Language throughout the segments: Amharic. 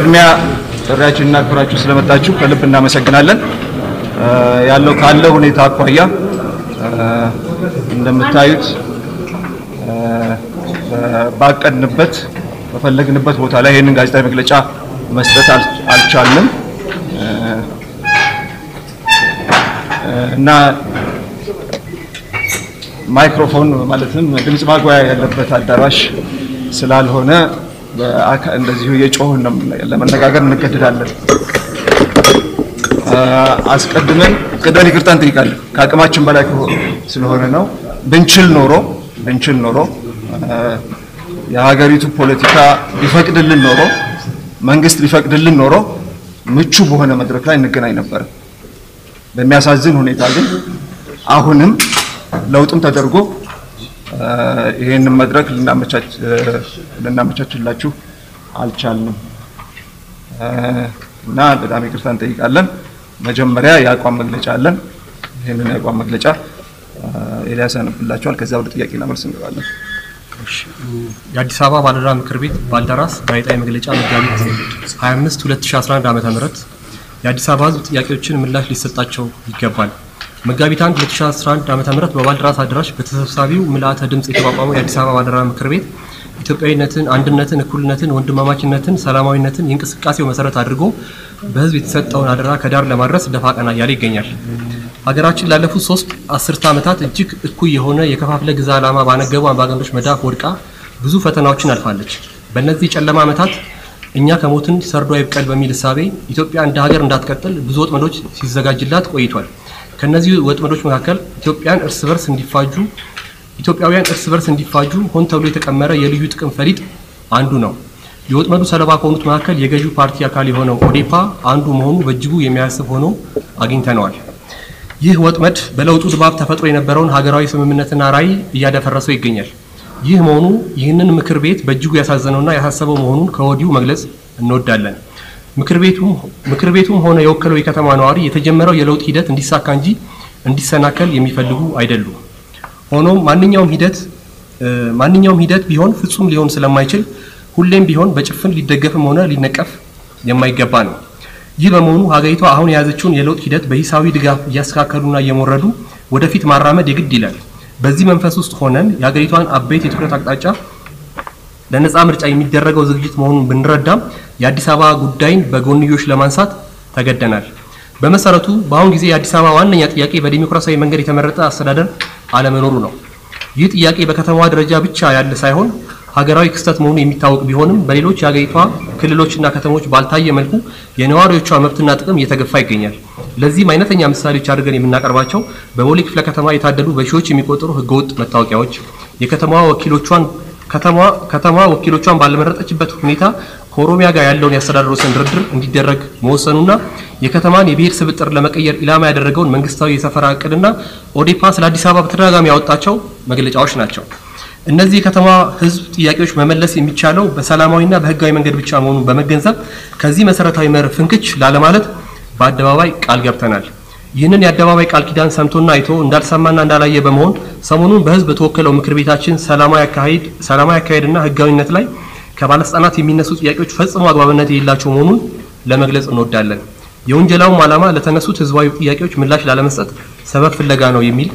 በቅድሚያ ጥሪያችንን አክብራችሁ ስለመጣችሁ ከልብ እናመሰግናለን። ያለው ካለው ሁኔታ አኳያ እንደምታዩት ባቀድንበት በፈለግንበት ቦታ ላይ ይህንን ጋዜጣዊ መግለጫ መስጠት አልቻልንም እና ማይክሮፎን ማለትም ድምፅ ማጉያ ያለበት አዳራሽ ስላልሆነ እንደዚሁ የጮህን ለመነጋገር እንገደዳለን። አስቀድመን ቅድመን ይቅርታ እንጠይቃለን። ከአቅማችን በላይ ስለሆነ ነው። ብንችል ኖሮ ብንችል ኖሮ የሀገሪቱ ፖለቲካ ቢፈቅድልን ኖሮ መንግስት ቢፈቅድልን ኖሮ ምቹ በሆነ መድረክ ላይ እንገናኝ ነበር። በሚያሳዝን ሁኔታ ግን አሁንም ለውጥም ተደርጎ ይሄንን መድረክ ልናመቻችላችሁ አልቻልንም እና በጣም ይቅርታ እንጠይቃለን። መጀመሪያ የአቋም መግለጫ አለን። ይህንን የአቋም መግለጫ ኤልያስ ያነብላችኋል። ከዚያ ወደ ጥያቄና መልስ እንገባለን። የአዲስ አበባ ባለድራ ምክር ቤት ባልደራስ ጋዜጣዊ መግለጫ መጋቢት 25 2011 ዓ.ም የአዲስ አበባ ሕዝብ ጥያቄዎችን ምላሽ ሊሰጣቸው ይገባል። መጋቢት 1 2011 ዓ.ም በባልደራስ አዳራሽ በተሰብሳቢው ምልአተ ድምፅ የተቋቋመው የአዲስ አበባ ባለድራ ምክር ቤት ኢትዮጵያዊነትን፣ አንድነትን፣ እኩልነትን፣ ወንድማማችነትን፣ ሰላማዊነትን የእንቅስቃሴው መሰረት አድርጎ በህዝብ የተሰጠውን አደራ ከዳር ለማድረስ ደፋ ቀና እያለ ይገኛል። ሀገራችን ላለፉት ሶስት አስርተ ዓመታት እጅግ እኩይ የሆነ የከፋፍለ ግዛ ዓላማ ባነገቡ አምባገነኖች መዳፍ ወድቃ ብዙ ፈተናዎችን አልፋለች። በእነዚህ የጨለማ ዓመታት እኛ ከሞትን ሰርዶ አይብቀል በሚል እሳቤ ኢትዮጵያ እንደ ሀገር እንዳትቀጥል ብዙ ወጥመዶች ሲዘጋጅላት ቆይቷል። ከነዚህ ወጥመዶች መካከል ኢትዮጵያን እርስ በርስ እንዲፋጁ ኢትዮጵያውያን እርስ በርስ እንዲፋጁ ሆን ተብሎ የተቀመረ የልዩ ጥቅም ፈሊጥ አንዱ ነው። የወጥመዱ ሰለባ ከሆኑት መካከል የገዢው ፓርቲ አካል የሆነው ኦዴፓ አንዱ መሆኑ በእጅጉ የሚያስብ ሆኖ አግኝተነዋል። ይህ ወጥመድ በለውጡ ድባብ ተፈጥሮ የነበረውን ሀገራዊ ስምምነትና ራዕይ እያደፈረሰው ይገኛል። ይህ መሆኑ ይህንን ምክር ቤት በእጅጉ ያሳዘነውና ያሳሰበው መሆኑን ከወዲሁ መግለጽ እንወዳለን። ምክር ቤቱም ሆነ የወከለው የከተማ ነዋሪ የተጀመረው የለውጥ ሂደት እንዲሳካ እንጂ እንዲሰናከል የሚፈልጉ አይደሉም። ሆኖም ማንኛውም ሂደት ማንኛውም ሂደት ቢሆን ፍጹም ሊሆን ስለማይችል ሁሌም ቢሆን በጭፍን ሊደገፍም ሆነ ሊነቀፍ የማይገባ ነው። ይህ በመሆኑ ሀገሪቷ አሁን የያዘችውን የለውጥ ሂደት በሂሳዊ ድጋፍ እያስተካከሉና እየሞረዱ ወደፊት ማራመድ የግድ ይላል። በዚህ መንፈስ ውስጥ ሆነን የሀገሪቷን አበይት የትኩረት አቅጣጫ ለነፃ ምርጫ የሚደረገው ዝግጅት መሆኑን ብንረዳም የአዲስ አበባ ጉዳይን በጎንዮሽ ለማንሳት ተገደናል። በመሰረቱ በአሁን ጊዜ የአዲስ አበባ ዋነኛ ጥያቄ በዲሞክራሲያዊ መንገድ የተመረጠ አስተዳደር አለመኖሩ ነው። ይህ ጥያቄ በከተማዋ ደረጃ ብቻ ያለ ሳይሆን ሀገራዊ ክስተት መሆኑ የሚታወቅ ቢሆንም በሌሎች የሀገሪቷ ክልሎችና ከተሞች ባልታየ መልኩ የነዋሪዎቿ መብትና ጥቅም እየተገፋ ይገኛል። ለዚህም አይነተኛ ምሳሌዎች አድርገን የምናቀርባቸው በቦሌ ክፍለ ከተማ የታደሉ በሺዎች የሚቆጠሩ ህገወጥ መታወቂያዎች፣ የከተማዋ ወኪሎቿን ከተማ ወኪሎቿን ባልመረጠችበት ሁኔታ ከኦሮሚያ ጋር ያለውን የአስተዳደር ድርድር እንዲደረግ መወሰኑና የከተማን የብሔር ስብጥር ለመቀየር ኢላማ ያደረገውን መንግስታዊ የሰፈራ እቅድና ኦዴፓ ስለ አዲስ አበባ በተደጋጋሚ ያወጣቸው መግለጫዎች ናቸው። እነዚህ የከተማ ህዝብ ጥያቄዎች መመለስ የሚቻለው በሰላማዊና በህጋዊ መንገድ ብቻ መሆኑን በመገንዘብ ከዚህ መሰረታዊ መርህ ፍንክች ላለማለት በአደባባይ ቃል ገብተናል። ይህንን የአደባባይ ቃል ኪዳን ሰምቶና አይቶ እንዳልሰማና እንዳላየ በመሆን ሰሞኑን በህዝብ በተወከለው ምክር ቤታችን ሰላማዊ አካሄድ ሰላማዊ አካሄድና ህጋዊነት ላይ ከባለስልጣናት የሚነሱ ጥያቄዎች ፈጽሞ አግባብነት የሌላቸው መሆኑን ለመግለጽ እንወዳለን። የውንጀላውም ዓላማ ለተነሱት ህዝባዊ ጥያቄዎች ምላሽ ላለመስጠት ሰበብ ፍለጋ ነው የሚል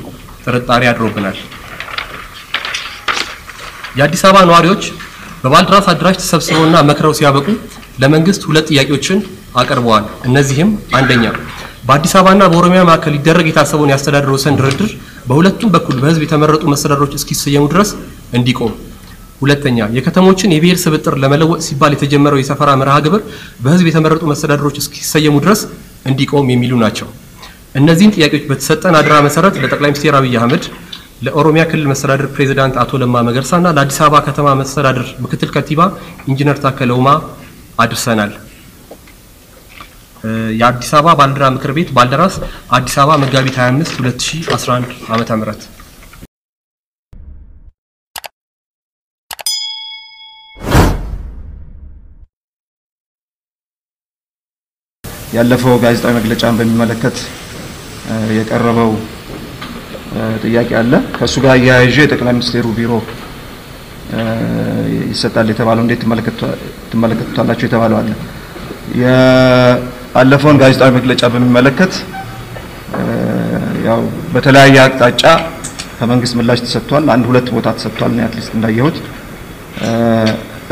ጥርጣሬ አድሮብናል። የአዲስ አበባ ነዋሪዎች በባልደራስ አዳራሽ ተሰብስበውና መክረው ሲያበቁ ለመንግስት ሁለት ጥያቄዎችን አቅርበዋል። እነዚህም አንደኛ በአዲስ አበባና በኦሮሚያ መካከል ሊደረግ የታሰበውን የአስተዳደር ወሰን ድርድር በሁለቱም በኩል በህዝብ የተመረጡ መስተዳድሮች እስኪሰየሙ ድረስ እንዲቆም፣ ሁለተኛ የከተሞችን የብሔር ስብጥር ለመለወጥ ሲባል የተጀመረው የሰፈራ መርሃ ግብር በህዝብ የተመረጡ መስተዳድሮች እስኪሰየሙ ድረስ እንዲቆም የሚሉ ናቸው። እነዚህን ጥያቄዎች በተሰጠን አደራ መሰረት ለጠቅላይ ሚኒስትር አብይ አህመድ ለኦሮሚያ ክልል መስተዳድር ፕሬዚዳንት አቶ ለማ መገርሳ እና ለአዲስ አበባ ከተማ መስተዳድር ምክትል ከንቲባ ኢንጂነር ታከለ ኡማ አድርሰናል። የአዲስ አበባ ባልደራ ምክር ቤት ባልደራስ አዲስ አበባ መጋቢት 25 2011 ዓመተ ምህረት ያለፈው ጋዜጣዊ መግለጫን በሚመለከት የቀረበው ጥያቄ አለ። ከእሱ ጋር እያያዥ የጠቅላይ ሚኒስቴሩ ቢሮ ይሰጣል የተባለው እንዴት ትመለከቱታላችሁ የተባለው አለ። የአለፈውን ጋዜጣዊ መግለጫ በሚመለከት ያው በተለያየ አቅጣጫ ከመንግስት ምላሽ ተሰጥቷል። አንድ ሁለት ቦታ ተሰጥቷል። እኔ at least እንዳየሁት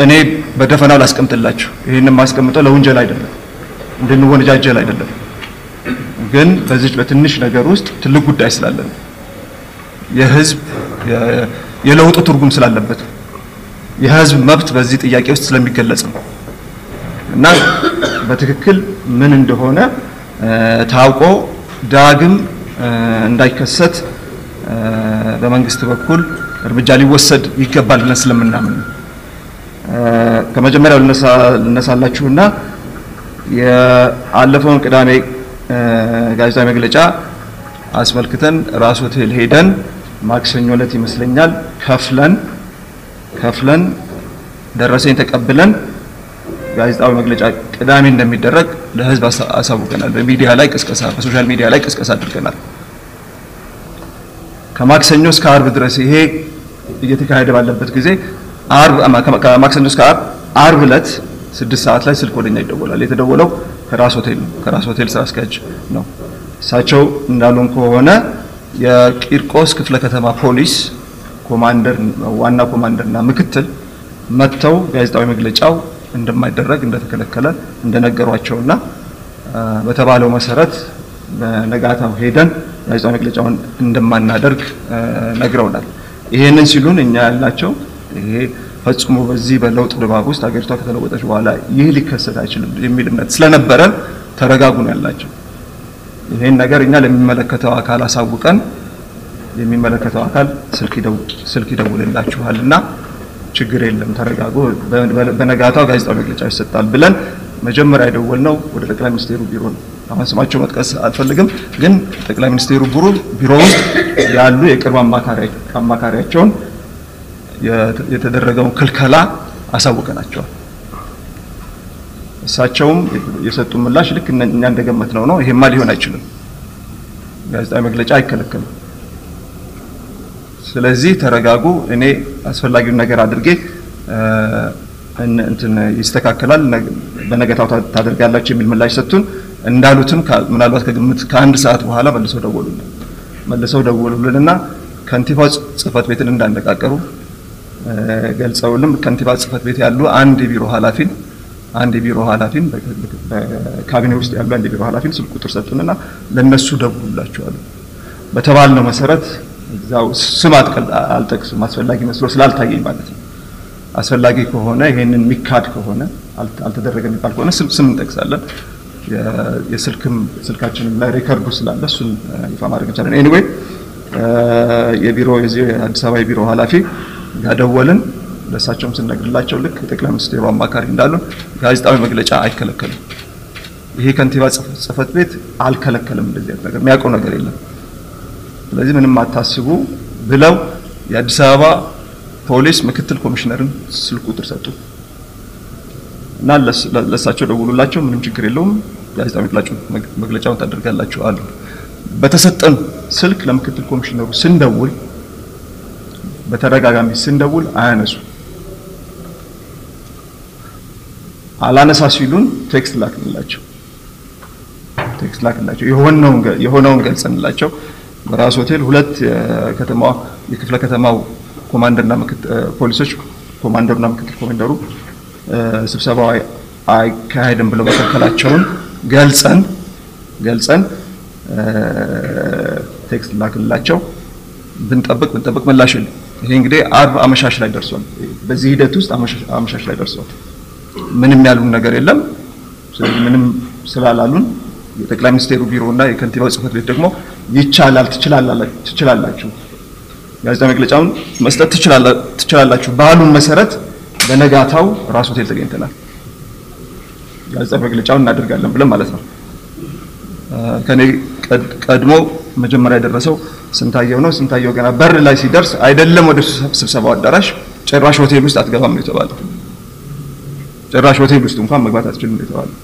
እኔ በደፈናው ላስቀምጥላችሁ። ይህንን የማስቀምጠው ለውንጀላ አይደለም፣ እንድንወነጃጀል አይደለም። ግን በዚች በትንሽ ነገር ውስጥ ትልቅ ጉዳይ ስላለን የህዝብ የለውጡ ትርጉም ስላለበት የህዝብ መብት በዚህ ጥያቄ ውስጥ ስለሚገለጽ ነው እና በትክክል ምን እንደሆነ ታውቆ ዳግም እንዳይከሰት በመንግስት በኩል እርምጃ ሊወሰድ ይገባል ብለን ስለምናምን ነው። ከመጀመሪያው ልነሳላችሁና የአለፈውን ቅዳሜ ጋዜጣዊ መግለጫ አስመልክተን ራስ ሆቴል ሄደን ማክሰኞ ዕለት ይመስለኛል ከፍለን ከፍለን ደረሰኝ ተቀብለን ጋዜጣዊ መግለጫ ቅዳሜ እንደሚደረግ ለህዝብ አሳውቀናል። በሚዲያ ላይ ቅስቀሳ በ social media ላይ ቅስቀሳ አድርገናል። ከማክሰኞ እስከ አርብ ድረስ ይሄ እየተካሄደ ባለበት ጊዜ አርብ ከማክሰኞ እስከ አርብ አርብ ዕለት ስድስት ሰዓት ላይ ስልክ ወደኛ ይደወላል። የተደወለው ከራስ ሆቴል ነው። ከራስ ሆቴል ስራ አስኪያጅ ነው። እሳቸው እንዳሉን ከሆነ የቂርቆስ ክፍለ ከተማ ፖሊስ ኮማንደር ዋና ኮማንደር እና ምክትል መጥተው ጋዜጣዊ መግለጫው እንደማይደረግ እንደተከለከለ እንደነገሯቸውና በተባለው መሰረት በነጋታው ሄደን ጋዜጣዊ መግለጫውን እንደማናደርግ ነግረውናል። ይሄንን ሲሉን እኛ ያልናቸው ይሄ ፈጽሞ በዚህ በለውጥ ድባብ ውስጥ ሀገሪቷ ከተለወጠች በኋላ ይህ ሊከሰት አይችልም የሚል እምነት ስለነበረን ተረጋጉ ነው ያልናቸው። ይሄን ነገር እኛ ለሚመለከተው አካል አሳውቀን የሚመለከተው አካል ስልክ ይደውልላችኋል እና ችግር የለም ተረጋጉ፣ በነጋታው ጋዜጣዊ መግለጫ ይሰጣል ብለን መጀመሪያ የደወልነው ወደ ጠቅላይ ሚኒስቴሩ ቢሮ ነው። አሁን ስማቸው መጥቀስ አልፈልግም፣ ግን ጠቅላይ ሚኒስቴሩ ቢሮ ቢሮ ውስጥ ያሉ የቅርብ አማካሪያቸውን የተደረገውን ክልከላ አሳውቀናቸዋል። እሳቸውም የሰጡ ምላሽ ልክ እኛ እንደገመትነው ነው። ይሄማ ሊሆን አይችልም፣ ጋዜጣዊ መግለጫ አይከለከልም። ስለዚህ ተረጋጉ፣ እኔ አስፈላጊውን ነገር አድርጌ እንትን ይስተካከላል፣ በነገታው ታደርጋላችሁ የሚል ምላሽ ሰጡን። እንዳሉትም ምናልባት ከግምት ከአንድ ሰዓት በኋላ መልሰው ደወሉልን መልሰው ደወሉልንና ከንቲባ ጽህፈት ቤትን እንዳነቃቀሩ ገልጸውልም ከንቲባ ጽህፈት ቤት ያሉ አንድ የቢሮ ኃላፊን አንድ የቢሮ ኃላፊን በካቢኔ ውስጥ ያሉ አንድ የቢሮ ኃላፊን ስልክ ቁጥር ሰጡንና ለነሱ ደውሉላቸዋል። በተባልነው መሰረት እዛው ስም አልጠቅስም አስፈላጊ መስሎ ስላልታየኝ ማለት ነው። አስፈላጊ ከሆነ ይሄንን የሚካድ ከሆነ አልተደረገ የሚባል ከሆነ ስም እንጠቅሳለን። የስልክም ስልካችንም ላይ record ኡ ስላለ እሱን ይፋ ማድረግ እንችላለን። Anyway የቢሮ የዚህ የአዲስ አበባ የቢሮ ኃላፊ ያደወልን ለእሳቸውም ስንነግርላቸው ልክ የጠቅላይ ሚኒስቴሩ አማካሪ እንዳሉን ጋዜጣዊ መግለጫ አይከለከልም፣ ይሄ ከንቲባ ጽህፈት ቤት አልከለከልም፣ እንደዚህ ነገር የሚያውቀው ነገር የለም፣ ስለዚህ ምንም አታስቡ ብለው የአዲስ አበባ ፖሊስ ምክትል ኮሚሽነርን ስልክ ቁጥር ሰጡ እና ለእሳቸው ደውሉላቸው፣ ምንም ችግር የለውም ጋዜጣዊ መግለጫውን ታደርጋላችሁ አሉ። በተሰጠን ስልክ ለምክትል ኮሚሽነሩ ስንደውል በተደጋጋሚ ስንደውል አያነሱ። አላነሳ ሲሉን text ላክንላቸው text ላክንላቸው የሆነውን ገልጸንላቸው በራስ ሆቴል ሁለት የከተማዋ የክፍለ ከተማው ኮማንደርና ፖሊሶች ኮማንደሩና ምክትል ኮማንደሩ ስብሰባው አይካሄድም ብለው መከልከላቸውን ገልጸን ገልጸን text ላክንላቸው ብንጠብቅ ብንጠብቅ ምላሽ የለም። ይሄ እንግዲህ አርብ አመሻሽ ላይ ደርሷል። በዚህ ሂደት ውስጥ አመሻሽ ላይ ደርሷል። ምንም ያሉን ነገር የለም። ስለዚህ ምንም ስላላሉን የጠቅላይ ሚኒስቴሩ ቢሮ እና የከንቲባው ጽህፈት ቤት ደግሞ ይቻላል፣ ትችላላችሁ፣ ጋዜጣዊ መግለጫውን መስጠት ትችላላችሁ ባሉን መሰረት በነጋታው ራስ ሆቴል ተገኝተናል። ጋዜጣዊ መግለጫውን እናደርጋለን ብለን ማለት ነው። ከኔ ቀድሞ መጀመሪያ የደረሰው ስንታየው ነው። ስንታየው ገና በር ላይ ሲደርስ አይደለም ወደ ስብሰባው አዳራሽ ጭራሽ ሆቴል ውስጥ አትገባም ነው የተባለው። ጭራሽ ሆቴል ውስጥ እንኳን መግባት አትችልም ነው የተባለው።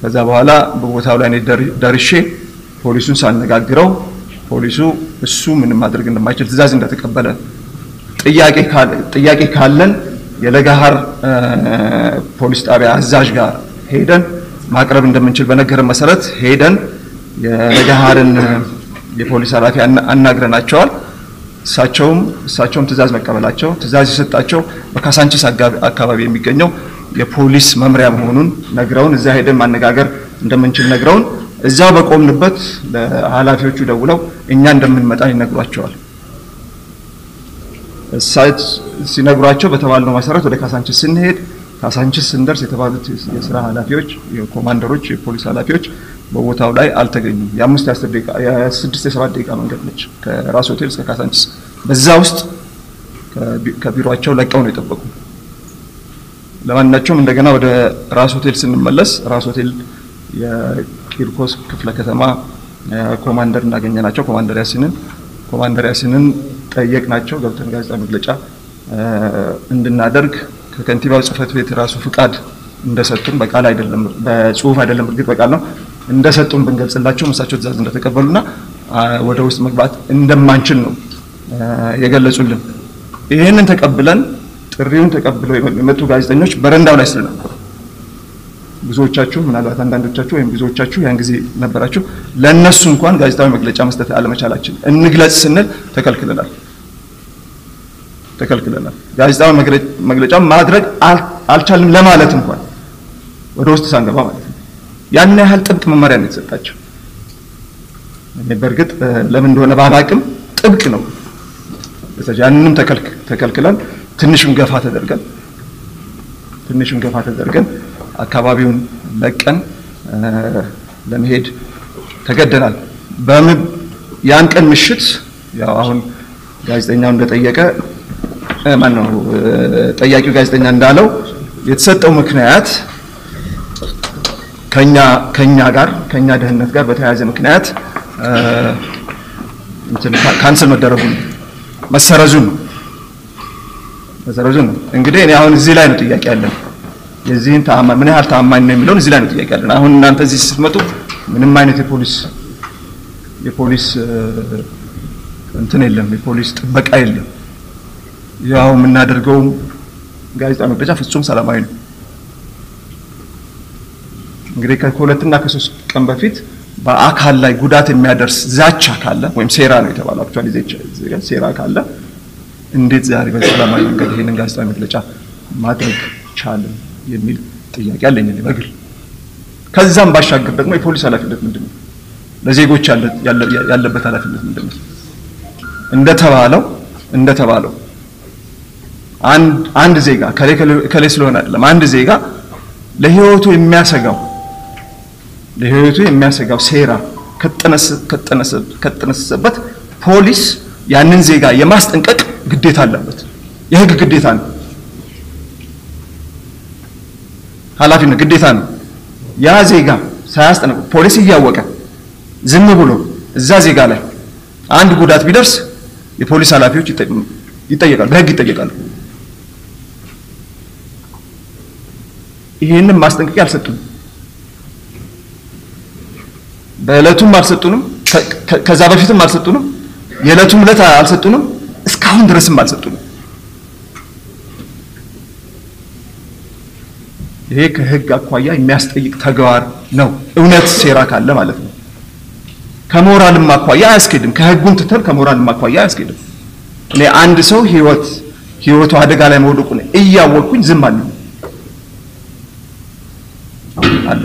ከዛ በኋላ በቦታው ላይ ደርሼ ፖሊሱን ሳነጋግረው ፖሊሱ እሱ ምንም ማድረግ እንደማይችል ትዕዛዝ እንደተቀበለ ጥያቄ ካለን የለገሃር ፖሊስ ጣቢያ አዛዥ ጋር ሄደን ማቅረብ እንደምንችል በነገረን መሰረት ሄደን የለገሃርን የፖሊስ ኃላፊ አናግረናቸዋል። እሳቸውም እሳቸውም ትእዛዝ መቀበላቸው ትእዛዝ የሰጣቸው በካሳንቺስ አካባቢ የሚገኘው የፖሊስ መምሪያ መሆኑን ነግረውን እዛ ሄደን ማነጋገር እንደምንችል ነግረውን እዛ በቆምንበት ለኃላፊዎቹ ደውለው እኛ እንደምንመጣ ይነግሯቸዋል። እሳት ሲነግሯቸው በተባልነው መሰረት ወደ ካሳንቺስ ስንሄድ ካሳንቺስ ስንደርስ የተባሉት የስራ ኃላፊዎች፣ የኮማንደሮች፣ የፖሊስ ኃላፊዎች በቦታው ላይ አልተገኙም። የአምስት የስድስት የሰባት ደቂቃ መንገድ ነች ከራስ ሆቴል እስከ ካሳንቺስ። በዛ ውስጥ ከቢሮቸው ለቀው ነው የጠበቁ። ለማናቸውም እንደገና ወደ ራስ ሆቴል ስንመለስ ራስ ሆቴል የቂርቆስ ክፍለ ከተማ ኮማንደር እናገኘናቸው። ኮማንደር ያሲንን ኮማንደር ያሲንን ጠየቅናቸው። ገብተን ጋዜጣ መግለጫ እንድናደርግ ከከንቲባው ጽሕፈት ቤት ራሱ ፍቃድ እንደሰጡን በቃል አይደለም በጽሁፍ አይደለም፣ እርግጥ በቃል ነው እንደሰጡን ብንገልጽላቸው እሳቸው ትእዛዝ እንደተቀበሉና ወደ ውስጥ መግባት እንደማንችል ነው የገለጹልን። ይህንን ተቀብለን ጥሪውን ተቀብለው የመጡ ጋዜጠኞች በረንዳው ላይ ስለነበሩ ብዙዎቻችሁ ምናልባት አንዳንዶቻችሁ ወይም ብዙዎቻችሁ ያን ጊዜ ነበራችሁ። ለእነሱ እንኳን ጋዜጣዊ መግለጫ መስጠት አለመቻላችን እንግለጽ ስንል ተከልክለናል ተከልክለናል። ጋዜጣዊ መግለጫ ማድረግ አልቻልም ለማለት እንኳን ወደ ውስጥ ሳንገባ ማለት ነው። ያን ያህል ጥብቅ መመሪያ ነው የተሰጣቸው። በእርግጥ ለምን እንደሆነ ባላቅም ጥብቅ ነው። ያንንም ተከልክለን ትንሽም ገፋ ተደርገን ትንሽም ገፋ ተደርገን አካባቢውን ለቀን ለመሄድ ተገደናል። ያን ቀን ምሽት ያው አሁን ጋዜጠኛው እንደጠየቀ ማን ነው ጠያቂው ጋዜጠኛ እንዳለው የተሰጠው ምክንያት ከኛ ከኛ ጋር ከኛ ደህንነት ጋር በተያያዘ ምክንያት ካንስል መደረጉን መሰረዙን ነው መሰረዙን ነው። እንግዲህ እኔ አሁን እዚህ ላይ ነው ጥያቄ ያለን የዚህን ተአማኝ ምን ያህል ተአማኝ ነው የሚለውን እዚህ ላይ ነው ጥያቄ ያለን። አሁን እናንተ እዚህ ስትመጡ ምንም አይነት የፖሊስ የፖሊስ እንትን የለም፣ የፖሊስ ጥበቃ የለም። ያው የምናደርገው ጋዜጣ መግለጫ ፍጹም ሰላማዊ ነው። እንግዲህ ከሁለትና ከሶስት ቀን በፊት በአካል ላይ ጉዳት የሚያደርስ ዛቻ ካለ ወይም ሴራ ነው የተባለው actually ሴራ ካለ እንዴት ዛሬ በሰላማዊ መንገድ ይሄንን ጋዜጣዊ መግለጫ ማድረግ ቻልን የሚል ጥያቄ አለኝ በግል። ከዛም ባሻገር ደግሞ የፖሊስ ኃላፊነት ምንድን ነው? ለዜጎች ያለበት ኃላፊነት ምንድን ነው? እንደተባለው እንደተባለው አንድ አንድ ዜጋ ከሌ ስለሆነ አይደለም አንድ ዜጋ ለህይወቱ የሚያሰጋው ለህይወቱ የሚያሰጋው ሴራ ከተጠነሰሰበት ፖሊስ ያንን ዜጋ የማስጠንቀቅ ግዴታ አለበት። የህግ ግዴታ ነው። ኃላፊነት ግዴታ ነው። ያ ዜጋ ሳያስጠነቅቅ ፖሊስ እያወቀ ዝም ብሎ እዛ ዜጋ ላይ አንድ ጉዳት ቢደርስ የፖሊስ ኃላፊዎች ይጠየቃሉ፣ በህግ ይጠየቃሉ። ይሄንን ማስጠንቀቂያ አልሰጡንም። በእለቱም አልሰጡንም፣ ከዛ በፊትም አልሰጡንም፣ የዕለቱም ዕለት አልሰጡንም፣ እስካሁን ድረስም አልሰጡንም። ይሄ ከህግ አኳያ የሚያስጠይቅ ተግባር ነው። እውነት ሴራ ካለ ማለት ነው። ከሞራልም አኳያ አያስኬድም። ከህጉን ትተን ከሞራልም አኳያ አያስኬድም። እኔ አንድ ሰው ህይወት ህይወቱ አደጋ ላይ መውደቁን እያወቅኩኝ ዝም አለ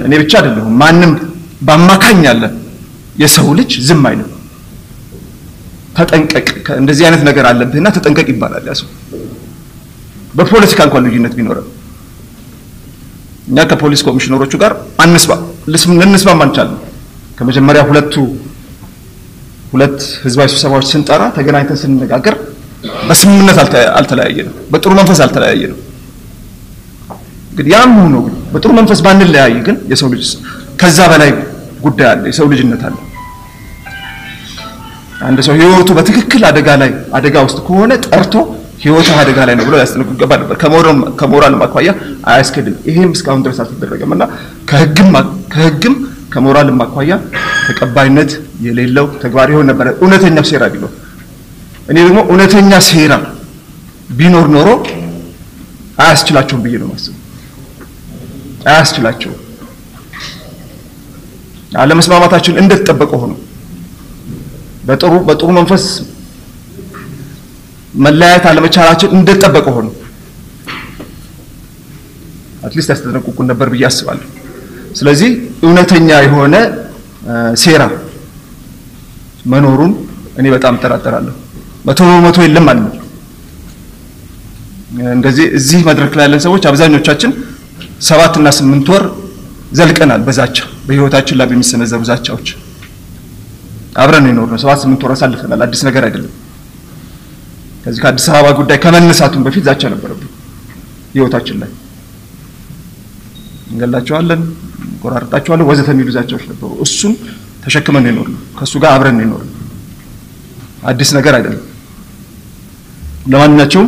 እኔ ብቻ አይደለሁም፣ ማንም በአማካኝ ያለ የሰው ልጅ ዝም አይልም። ተጠንቀቅ፣ እንደዚህ አይነት ነገር አለብህና ተጠንቀቅ ይባላል። ያ ሰው በፖለቲካ እንኳን ልዩነት ቢኖረን እኛ ከፖሊስ ኮሚሽነሮቹ ጋር አንስባ ልንስማማ አንቻልም። ከመጀመሪያ ሁለቱ ሁለት ህዝባዊ ስብሰባዎች ስንጠራ ተገናኝተን ስንነጋገር በስምምነት አልተለያየንም፣ በጥሩ መንፈስ አልተለያየንም። እንግዲህ ያም ሆኖ ግን በጥሩ መንፈስ ባንለያይ ግን የሰው ልጅ ከዛ በላይ ጉዳይ አለ፣ የሰው ልጅነት አለ። አንድ ሰው ህይወቱ በትክክል አደጋ ላይ አደጋ ውስጥ ከሆነ ጠርቶ ህይወቱ አደጋ ላይ ነው ብሎ ያስጠነቅቁ ይገባ ነበር። ከሞራልም አኳያ አያስኬድም። ይሄም እስካሁን ድረስ አልተደረገም እና ከህግም ከሞራልም አኳያ ተቀባይነት የሌለው ተግባር ይሆን ነበረ እውነተኛው ሴራ ቢኖር። እኔ ደግሞ እውነተኛ ሴራ ቢኖር ኖሮ አያስችላቸውም ብዬ ነው የማስበው። አያስችላቸውም። አለመስማማታችን እንደተጠበቀ ሆኖ በጥሩ በጥሩ መንፈስ መለያየት አለመቻላችን እንደተጠበቀ ሆኖ at least ያስጠነቅቁን ነበር ብዬ አስባለሁ። ስለዚህ እውነተኛ የሆነ ሴራ መኖሩን እኔ በጣም እጠራጠራለሁ። መቶ በመቶ የለም ነው። እንደዚህ እዚህ መድረክ ላይ ያለን ሰዎች አብዛኞቻችን ሰባት እና ስምንት ወር ዘልቀናል በዛቻ በህይወታችን ላይ በሚሰነዘሩ ዛቻዎች አብረን ነው የኖርነው። ሰባት ስምንት ወር አሳልፈናል። አዲስ ነገር አይደለም። ከዚህ ከአዲስ አበባ ጉዳይ ከመነሳቱም በፊት ዛቻ ነበረብን ህይወታችን ላይ እንገላቸዋለን፣ እንቆራርጣቸዋለን ወዘተ የሚሉ ዛቻዎች ነበሩ። እሱን ተሸክመን ነው የኖርነው። ከእሱ ጋር አብረን ነው የኖርነው። አዲስ ነገር አይደለም። ለማንኛቸውም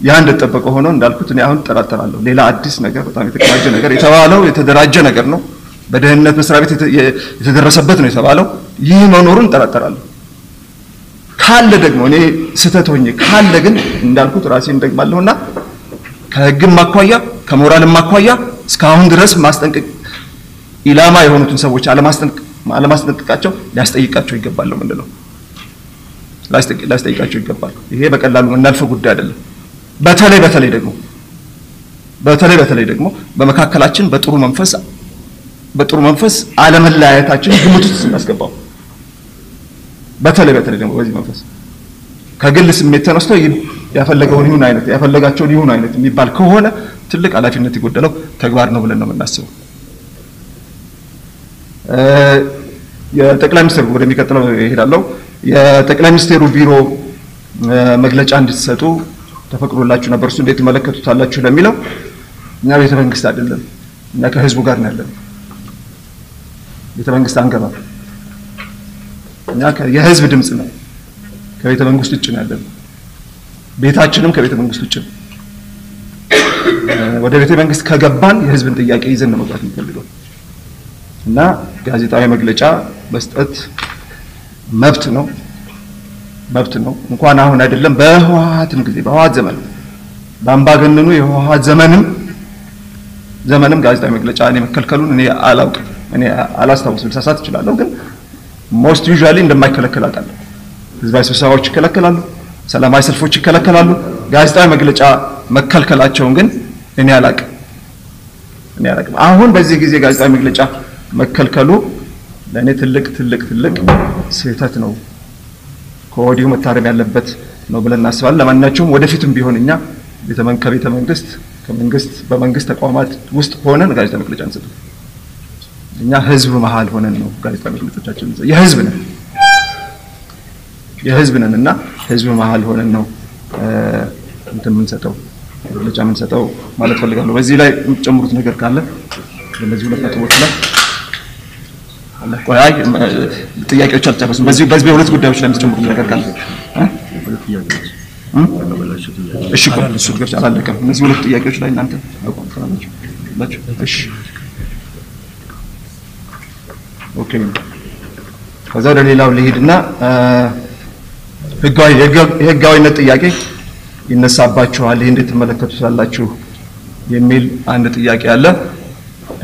ያ እንደተጠበቀ ሆኖ እንዳልኩት እኔ አሁን እጠራጠራለሁ። ሌላ አዲስ ነገር በጣም የተቀናጀ ነገር የተባለው የተደራጀ ነገር ነው። በደህንነት መስሪያ ቤት የተደረሰበት ነው የተባለው። ይህ መኖሩን እጠራጠራለሁ። ካለ ደግሞ እኔ ስህተት ሆኜ ካለ ግን እንዳልኩት ራሴን ደግማለሁና ከህግም አኳያ ከሞራልም አኳያ እስካሁን ድረስ ማስጠንቀቅ ኢላማ የሆኑትን ሰዎች አለማስጠንቀቃቸው ሊያስጠይቃቸው ይገባል ነው የምንለው። ሊያስጠይቃቸው ይገባል። ይሄ በቀላሉ የምናልፈው ጉዳይ አይደለም። በተለይ በተለይ ደግሞ በተለይ በተለይ ደግሞ በመካከላችን በጥሩ መንፈስ በጥሩ መንፈስ አለመለያየታችን ግምት ውስጥ ስናስገባው በተለይ በተለይ ደግሞ በዚህ መንፈስ ከግል ስሜት ተነስቶ ያፈለገውን ይሁን አይነት ያፈለጋቸውን ይሁን አይነት የሚባል ከሆነ ትልቅ ኃላፊነት የጎደለው ተግባር ነው ብለን ነው የምናስበው። የጠቅላይ ሚኒስትሩ ወደሚቀጥለው ይሄዳለው። የጠቅላይ ሚኒስቴሩ ቢሮ መግለጫ እንድትሰጡ ተፈቅዶላችሁ ነበር። እሱ እንዴት ትመለከቱታላችሁ ለሚለው እኛ ቤተ መንግስት አይደለም፣ እኛ ከህዝቡ ጋር ነው ያለን። ቤተ መንግስት አንገባም። እኛ የህዝብ ድምፅ ነው። ከቤተ መንግስት ውጭ ነው ያለን። ቤታችንም ከቤተ መንግስት ውጭ ነው። ወደ ቤተ መንግስት ከገባን የህዝብን ጥያቄ ይዘን ነው መግባት የምንፈልገው እና ጋዜጣዊ መግለጫ መስጠት መብት ነው መብት ነው። እንኳን አሁን አይደለም በህወሓትም ጊዜ በህወሓት ዘመን በአምባገነኑ የህወሓት ዘመንም ዘመንም ጋዜጣዊ መግለጫ እኔ መከልከሉን እኔ አላውቅም። እኔ አላስታውስም፣ ልሳሳት እችላለሁ። ግን most usually እንደማይከለከል አውቃለሁ። ህዝባዊ ስብሰባዎች ይከለከላሉ፣ ሰላማዊ ሰልፎች ይከለከላሉ። ጋዜጣዊ መግለጫ መከልከላቸውን ግን እኔ አላውቅም እኔ አላውቅም። አሁን በዚህ ጊዜ ጋዜጣዊ መግለጫ መከልከሉ ለእኔ ትልቅ ትልቅ ትልቅ ስህተት ነው፣ ከወዲሁ መታረም ያለበት ነው ብለን እናስባለን። ለማንኛቸውም ወደፊትም ቢሆን እኛ ከቤተ መንግስት ከመንግስት በመንግስት ተቋማት ውስጥ ሆነን ጋዜጣዊ መግለጫ አንሰጥም። እኛ ህዝብ መሀል ሆነን ነው ጋዜጣዊ መግለጫችን የህዝብ ነን የህዝብ ነን እና ህዝብ መሀል ሆነን ነው እንትን የምንሰጠው መግለጫ የምንሰጠው ማለት ፈልጋለሁ። በዚህ ላይ የምትጨምሩት ነገር ካለ በእነዚህ ሁለት ነጥቦች ላይ ቆይ ጥያቄዎች አልጨረሱም። በዚህ በዚህ በሁለት ጉዳዮች ላይ የምትጨምሩት ነገር ካለ እሺ፣ ቆይ እሱ ትገርች አላለቀም። እነዚህ ሁለት ጥያቄዎች ላይ እናንተ አቋም ካላችሁ እሺ፣ okay። ከዛ ወደ ሌላው ልሄድና ህጋዊ የህጋዊነት ጥያቄ ይነሳባችኋል። ይህ እንዴት ትመለከቱታላችሁ የሚል አንድ ጥያቄ አለ።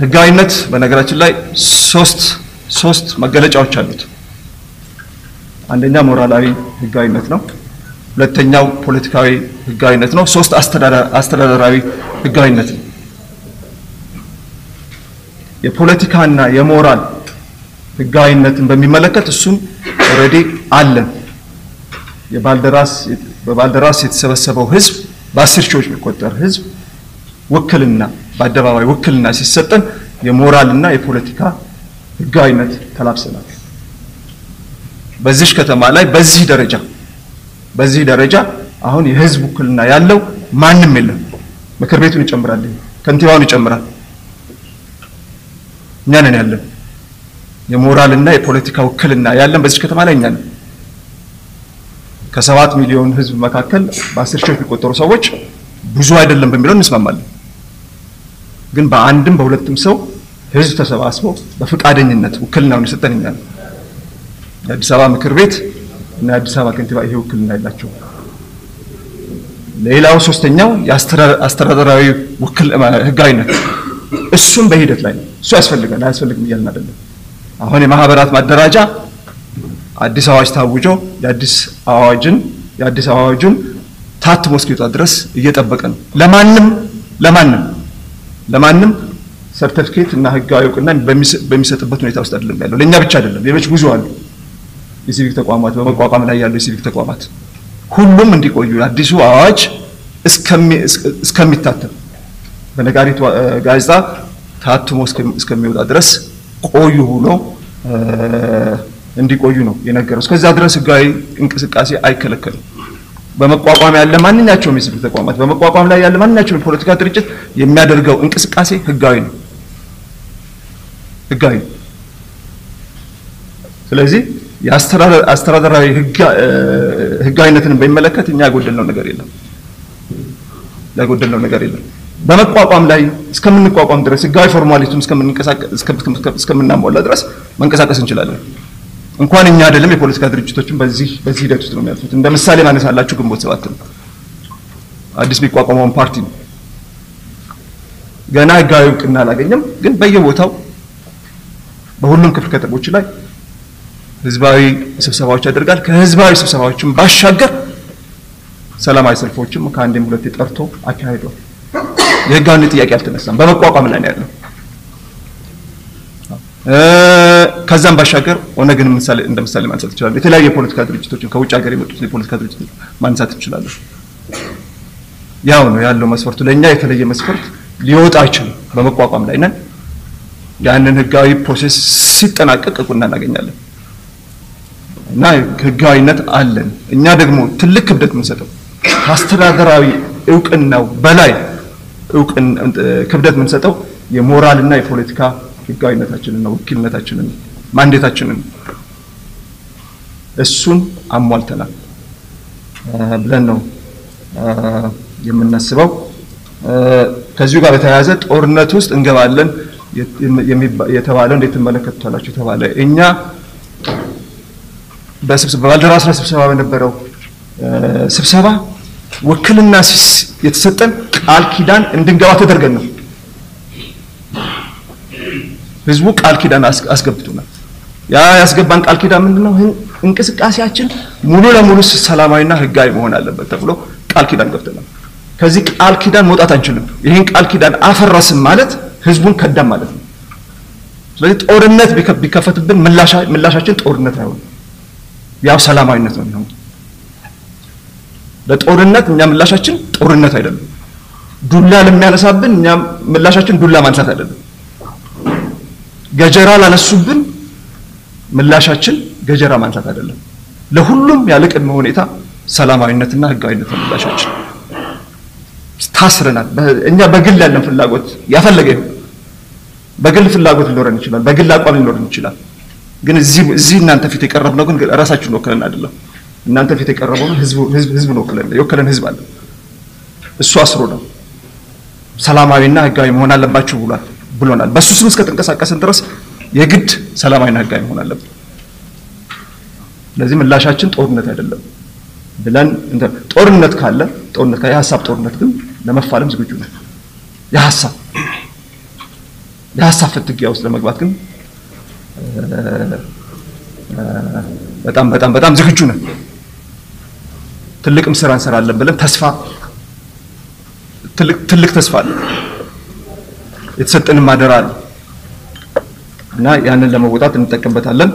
ህጋዊነት በነገራችን ላይ ሶስት ሶስት መገለጫዎች አሉት። አንደኛ ሞራላዊ ህጋዊነት ነው። ሁለተኛው ፖለቲካዊ ህጋዊነት ነው። ሶስት አስተዳደራዊ ህጋዊነት ነው። የፖለቲካና የሞራል ህጋዊነትን በሚመለከት እሱም already አለን። በባልደራስ የተሰበሰበው ህዝብ በአስር ሺዎች የሚቆጠር ህዝብ ውክልና በአደባባይ ውክልና ሲሰጠን የሞራልና የፖለቲካ ህጋዊነት ተላብሰናል። በዚህ ከተማ ላይ በዚህ ደረጃ በዚህ ደረጃ አሁን የህዝብ ውክልና ያለው ማንም የለም። ምክር ቤቱን ይጨምራል፣ ከንቲባውን ይጨምራል። እኛ ነን ያለን የሞራልና የፖለቲካ ውክልና ያለን በዚህ ከተማ ላይ እኛ ነን። ከሰባት ሚሊዮን ህዝብ መካከል በአስር ሺዎች የሚቆጠሩ ሰዎች ብዙ አይደለም በሚለው እንስማማለን። ግን በአንድም በሁለትም ሰው ህዝብ ተሰባስቦ በፈቃደኝነት ውክልናውን የሰጠን ነን። የአዲስ አበባ ምክር ቤት እና የአዲስ አበባ ከንቲባ ይሄ ውክልና የላቸውም። ሌላው ሶስተኛው የአስተዳደራዊ ውክል ህጋዊነት እሱም በሂደት ላይ ነው። እሱ ያስፈልጋል አያስፈልግም እያልን አይደለም። አሁን የማህበራት ማደራጃ አዲስ አዋጅ ታውጆ የአዲስ አዋጅን የአዲስ አዋጁን ታትሞ እስኪወጣ ድረስ እየጠበቀ ነው። ለማንም ለማንም ለማንም ሰርተፊኬት እና ህጋዊ እውቅና በሚሰጥበት ሁኔታ ውስጥ አይደለም ያለው። ለእኛ ብቻ አይደለም፣ ሌሎች ብዙ አሉ። የሲቪክ ተቋማት በመቋቋም ላይ ያሉ የሲቪክ ተቋማት ሁሉም እንዲቆዩ አዲሱ አዋጅ እስከሚታተም በነጋሪት ጋዜጣ ታትሞ እስከሚወጣ ድረስ ቆዩ ብሎ እንዲቆዩ ነው የነገረው። እስከዛ ድረስ ህጋዊ እንቅስቃሴ አይከለከልም። በመቋቋም ያለ ማንኛቸውም የሲቪክ ተቋማት በመቋቋም ላይ ያለ ማንኛቸውም የፖለቲካ ድርጅት የሚያደርገው እንቅስቃሴ ህጋዊ ነው ህጋዊ ስለዚህ የአስተዳደራዊ ህጋዊነትን በሚመለከት እኛ ያጎደልነው ነገር የለም ያጎደልነው ነገር የለም። በመቋቋም ላይ እስከምንቋቋም ድረስ ህጋዊ formality ውን እስከምናሟላ ድረስ መንቀሳቀስ እንችላለን። እንኳን እኛ አይደለም የፖለቲካ ድርጅቶችን በዚህ በዚህ ሂደት ውስጥ ነው የሚያልፉት። እንደ ምሳሌ ማነሳላችሁ ግንቦት ሰባት ነው። አዲስ የሚቋቋመውን ፓርቲ ነው። ገና ህጋዊ እውቅና አላገኘም፣ ግን በየቦታው በሁሉም ክፍለ ከተሞች ላይ ህዝባዊ ስብሰባዎች ያደርጋል። ከህዝባዊ ስብሰባዎችም ባሻገር ሰላማዊ ሰልፎችም ከአንዴም ሁለቴ ጠርቶ አካሂዷል። የህጋዊነት ጥያቄ አልተነሳም። በመቋቋም ላይ ነው ያለው። ከዛም ባሻገር ኦነግን ምሳሌ እንደ ምሳሌ ማንሳት እንችላለን። የተለያዩ የፖለቲካ ድርጅቶችን ከውጭ ሀገር የመጡት የፖለቲካ ድርጅቶች ማንሳት እንችላለን። ያው ነው ያለው መስፈርቱ። ለእኛ የተለየ መስፈርት ሊወጣ አይችልም። በመቋቋም ላይ ነን። ያንን ህጋዊ ፕሮሴስ ሲጠናቀቅ እውቅና እናገኛለን እና ህጋዊነት አለን። እኛ ደግሞ ትልቅ ክብደት የምንሰጠው ከአስተዳደራዊ እውቅናው በላይ ክብደት የምንሰጠው የሞራልና የፖለቲካ ህጋዊነታችንን ነው፣ ወኪልነታችንን ማንዴታችንን እሱን አሟልተናል ብለን ነው የምናስበው። ከዚሁ ጋር በተያያዘ ጦርነት ውስጥ እንገባለን የተባለው እንዴት ትመለከቱታላችሁ? የተባለ እኛ በባልደራስ ስብሰባ በነበረው ስብሰባ ውክልና የተሰጠን ቃል ኪዳን እንድንገባ ተደርገን ነው። ህዝቡ ቃል ኪዳን አስገብቶናል። ያ ያስገባን ቃል ኪዳን ምንድነው? እንቅስቃሴያችን ሙሉ ለሙሉ ሰላማዊና ህጋዊ መሆን አለበት ተብሎ ቃል ኪዳን ገብተናል። ከዚህ ቃል ኪዳን መውጣት አንችልም። ይህን ቃል ኪዳን አፈረስም ማለት ህዝቡን ከዳም ማለት ነው። ስለዚህ ጦርነት ቢከፈትብን ምላሻችን ጦርነት አይሆንም፣ ያው ሰላማዊነት ነው የሚሆነው። ለጦርነት እኛ ምላሻችን ጦርነት አይደለም። ዱላ ለሚያነሳብን እኛ ምላሻችን ዱላ ማንሳት አይደለም። ገጀራ ላነሱብን ምላሻችን ገጀራ ማንሳት አይደለም። ለሁሉም ያለ ቅድመ ሁኔታ ሰላማዊነትና ህጋዊነት ነው ምላሻችን። ታስረናል። እኛ በግል ያለን ፍላጎት ያፈለገ ይሁን በግል ፍላጎት ሊኖረን ይችላል፣ በግል አቋም ሊኖረን ይችላል። ግን እዚህ እናንተ ፊት የቀረብነው ግን ራሳችሁን ወክለን አይደለም። እናንተ ፊት የቀረበው ህዝብ ህዝብ ህዝብ ነው ወክለን የወከለን ህዝብ አለ። እሱ አስሮ ነው ሰላማዊና ህጋዊ መሆን አለባችሁ ብሏል ብሎናል። በሱ ስም እስከተንቀሳቀስን ድረስ የግድ ሰላማዊና ህጋዊ መሆን አለብን። ስለዚህ ምላሻችን ጦርነት አይደለም ብለን ጦርነት ካለ ጦርነት ካለ የሀሳብ ጦርነት ግን ለመፋለም ዝግጁ ነን። የሀሳብ የሀሳብ ፍትጊያ ውስጥ ለመግባት ግን በጣም በጣም በጣም ዝግጁ ነን። ትልቅም ስራ እንሰራለን ብለን ተስፋ ትልቅ ተስፋ አለ። የተሰጠንም አደራ አለ እና ያንን ለመወጣት እንጠቀምበታለን።